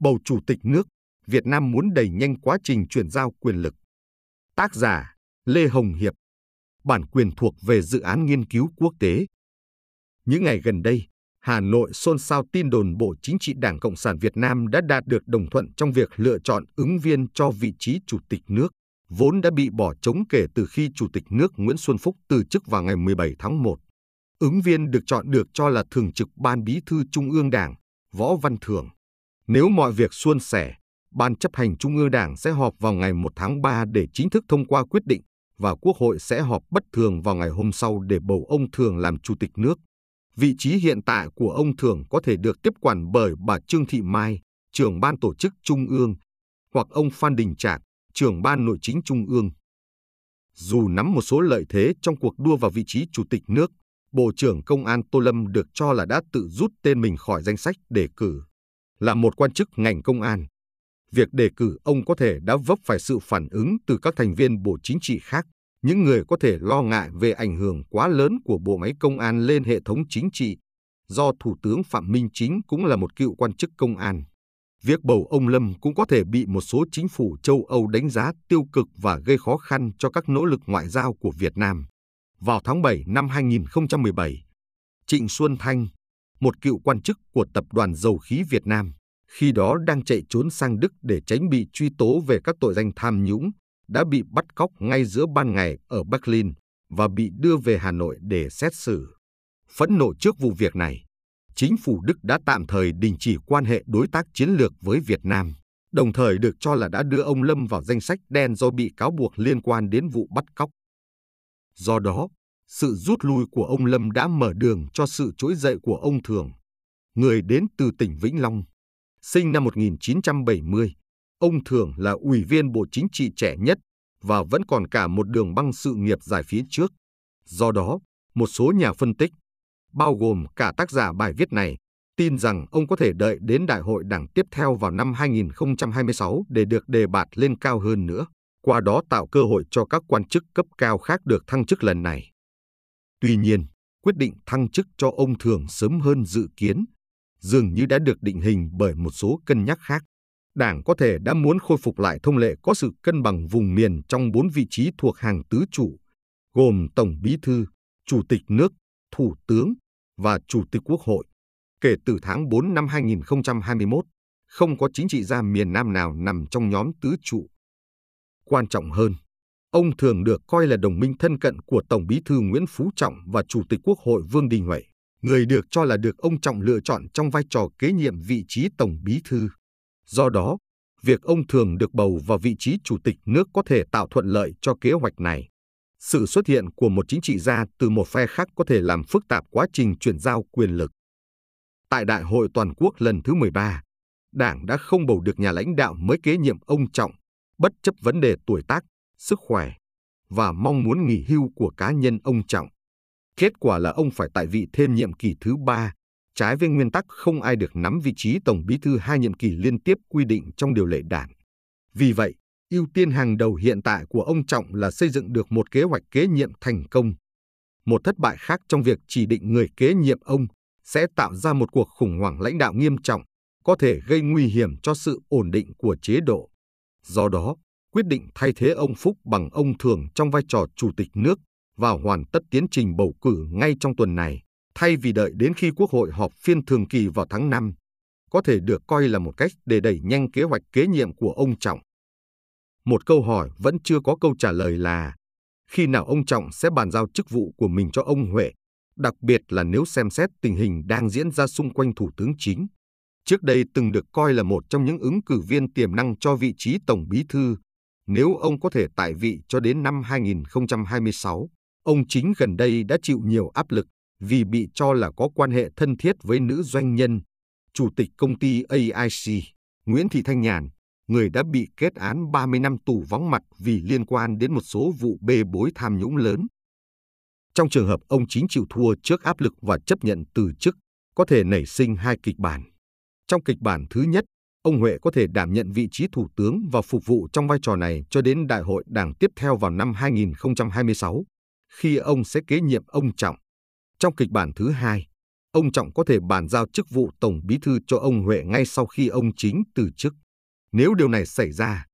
Bầu chủ tịch nước, Việt Nam muốn đẩy nhanh quá trình chuyển giao quyền lực. Tác giả Lê Hồng Hiệp Bản quyền thuộc về dự án nghiên cứu quốc tế. Những ngày gần đây, Hà Nội xôn xao tin đồn Bộ Chính trị Đảng Cộng sản Việt Nam đã đạt được đồng thuận trong việc lựa chọn ứng viên cho vị trí Chủ tịch nước, vốn đã bị bỏ trống kể từ khi Chủ tịch nước Nguyễn Xuân Phúc từ chức vào ngày 17 tháng 1. Ứng viên được chọn được cho là Thường trực Ban Bí thư Trung ương Đảng, Võ Văn Thưởng. Nếu mọi việc suôn sẻ, Ban chấp hành Trung ương Đảng sẽ họp vào ngày 1 tháng 3 để chính thức thông qua quyết định và Quốc hội sẽ họp bất thường vào ngày hôm sau để bầu ông Thường làm Chủ tịch nước. Vị trí hiện tại của ông Thường có thể được tiếp quản bởi bà Trương Thị Mai, trưởng ban tổ chức Trung ương, hoặc ông Phan Đình Trạc, trưởng ban nội chính Trung ương. Dù nắm một số lợi thế trong cuộc đua vào vị trí Chủ tịch nước, Bộ trưởng Công an Tô Lâm được cho là đã tự rút tên mình khỏi danh sách đề cử. Là một quan chức ngành công an, việc đề cử ông có thể đã vấp phải sự phản ứng từ các thành viên Bộ Chính trị khác, những người có thể lo ngại về ảnh hưởng quá lớn của bộ máy công an lên hệ thống chính trị, do Thủ tướng Phạm Minh Chính cũng là một cựu quan chức công an. Việc bầu ông Lâm cũng có thể bị một số chính phủ châu Âu đánh giá tiêu cực và gây khó khăn cho các nỗ lực ngoại giao của Việt Nam. Vào tháng 7 năm 2017, Trịnh Xuân Thanh, một cựu quan chức của Tập đoàn Dầu khí Việt Nam, khi đó đang chạy trốn sang Đức để tránh bị truy tố về các tội danh tham nhũng, đã bị bắt cóc ngay giữa ban ngày ở Berlin và bị đưa về Hà Nội để xét xử. Phẫn nộ trước vụ việc này, chính phủ Đức đã tạm thời đình chỉ quan hệ đối tác chiến lược với Việt Nam, đồng thời được cho là đã đưa ông Lâm vào danh sách đen do bị cáo buộc liên quan đến vụ bắt cóc. Do đó, sự rút lui của ông Lâm đã mở đường cho sự trỗi dậy của ông Thường, người đến từ tỉnh Vĩnh Long. Sinh năm 1970, ông Thường là ủy viên Bộ Chính trị trẻ nhất và vẫn còn cả một đường băng sự nghiệp dài phía trước. Do đó, một số nhà phân tích, bao gồm cả tác giả bài viết này, tin rằng ông có thể đợi đến đại hội đảng tiếp theo vào năm 2026 để được đề bạt lên cao hơn nữa, qua đó tạo cơ hội cho các quan chức cấp cao khác được thăng chức lần này. Tuy nhiên, quyết định thăng chức cho ông Thường sớm hơn dự kiến, dường như đã được định hình bởi một số cân nhắc khác. Đảng có thể đã muốn khôi phục lại thông lệ có sự cân bằng vùng miền trong bốn vị trí thuộc hàng tứ trụ, gồm Tổng Bí thư, Chủ tịch nước, Thủ tướng và Chủ tịch Quốc hội. Kể từ tháng 4 năm 2021, không có chính trị gia miền Nam nào nằm trong nhóm tứ trụ. Quan trọng hơn, ông thường được coi là đồng minh thân cận của Tổng Bí thư Nguyễn Phú Trọng và Chủ tịch Quốc hội Vương Đình Huệ, người được cho là được ông Trọng lựa chọn trong vai trò kế nhiệm vị trí Tổng Bí thư. Do đó, việc ông thường được bầu vào vị trí chủ tịch nước có thể tạo thuận lợi cho kế hoạch này. Sự xuất hiện của một chính trị gia từ một phe khác có thể làm phức tạp quá trình chuyển giao quyền lực. Tại Đại hội Toàn quốc lần thứ 13, Đảng đã không bầu được nhà lãnh đạo mới kế nhiệm ông Trọng, bất chấp vấn đề tuổi tác, sức khỏe và mong muốn nghỉ hưu của cá nhân ông Trọng. Kết quả là ông phải tại vị thêm nhiệm kỳ thứ ba trái với nguyên tắc không ai được nắm vị trí tổng bí thư hai nhiệm kỳ liên tiếp quy định trong điều lệ đảng. Vì vậy, ưu tiên hàng đầu hiện tại của ông Trọng là xây dựng được một kế hoạch kế nhiệm thành công. Một thất bại khác trong việc chỉ định người kế nhiệm ông sẽ tạo ra một cuộc khủng hoảng lãnh đạo nghiêm trọng, có thể gây nguy hiểm cho sự ổn định của chế độ. Do đó, quyết định thay thế ông Phúc bằng ông Thường trong vai trò chủ tịch nước và hoàn tất tiến trình bầu cử ngay trong tuần này thay vì đợi đến khi Quốc hội họp phiên thường kỳ vào tháng 5, có thể được coi là một cách để đẩy nhanh kế hoạch kế nhiệm của ông Trọng. Một câu hỏi vẫn chưa có câu trả lời là khi nào ông Trọng sẽ bàn giao chức vụ của mình cho ông Huệ, đặc biệt là nếu xem xét tình hình đang diễn ra xung quanh Thủ tướng Chính. Trước đây từng được coi là một trong những ứng cử viên tiềm năng cho vị trí Tổng Bí Thư. Nếu ông có thể tại vị cho đến năm 2026, ông Chính gần đây đã chịu nhiều áp lực vì bị cho là có quan hệ thân thiết với nữ doanh nhân, chủ tịch công ty AIC, Nguyễn Thị Thanh Nhàn, người đã bị kết án 30 năm tù vắng mặt vì liên quan đến một số vụ bê bối tham nhũng lớn. Trong trường hợp ông chính chịu thua trước áp lực và chấp nhận từ chức, có thể nảy sinh hai kịch bản. Trong kịch bản thứ nhất, ông Huệ có thể đảm nhận vị trí thủ tướng và phục vụ trong vai trò này cho đến đại hội đảng tiếp theo vào năm 2026, khi ông sẽ kế nhiệm ông Trọng. Trong kịch bản thứ hai, ông Trọng có thể bàn giao chức vụ Tổng Bí thư cho ông Huệ ngay sau khi ông chính từ chức. Nếu điều này xảy ra,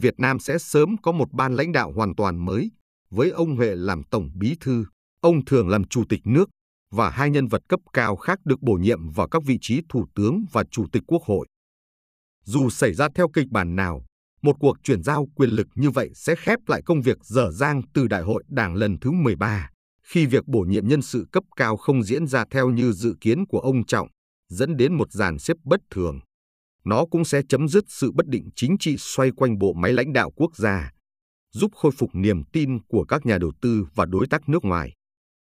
Việt Nam sẽ sớm có một ban lãnh đạo hoàn toàn mới, với ông Huệ làm Tổng Bí thư, ông Thường làm Chủ tịch nước và hai nhân vật cấp cao khác được bổ nhiệm vào các vị trí Thủ tướng và Chủ tịch Quốc hội. Dù xảy ra theo kịch bản nào, một cuộc chuyển giao quyền lực như vậy sẽ khép lại công việc dở dang từ Đại hội Đảng lần thứ 13, khi việc bổ nhiệm nhân sự cấp cao không diễn ra theo như dự kiến của ông Trọng, dẫn đến một dàn xếp bất thường. Nó cũng sẽ chấm dứt sự bất định chính trị xoay quanh bộ máy lãnh đạo quốc gia, giúp khôi phục niềm tin của các nhà đầu tư và đối tác nước ngoài.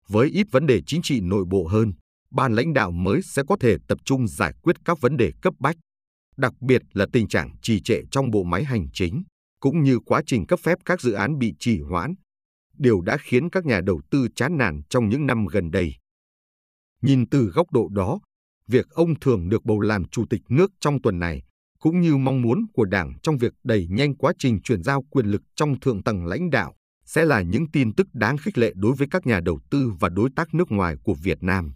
Với ít vấn đề chính trị nội bộ hơn, ban lãnh đạo mới sẽ có thể tập trung giải quyết các vấn đề cấp bách, đặc biệt là tình trạng trì trệ trong bộ máy hành chính, cũng như quá trình cấp phép các dự án bị trì hoãn, điều đã khiến các nhà đầu tư chán nản trong những năm gần đây. Nhìn từ góc độ đó, việc ông Thường được bầu làm chủ tịch nước trong tuần này cũng như mong muốn của Đảng trong việc đẩy nhanh quá trình chuyển giao quyền lực trong thượng tầng lãnh đạo sẽ là những tin tức đáng khích lệ đối với các nhà đầu tư và đối tác nước ngoài của Việt Nam.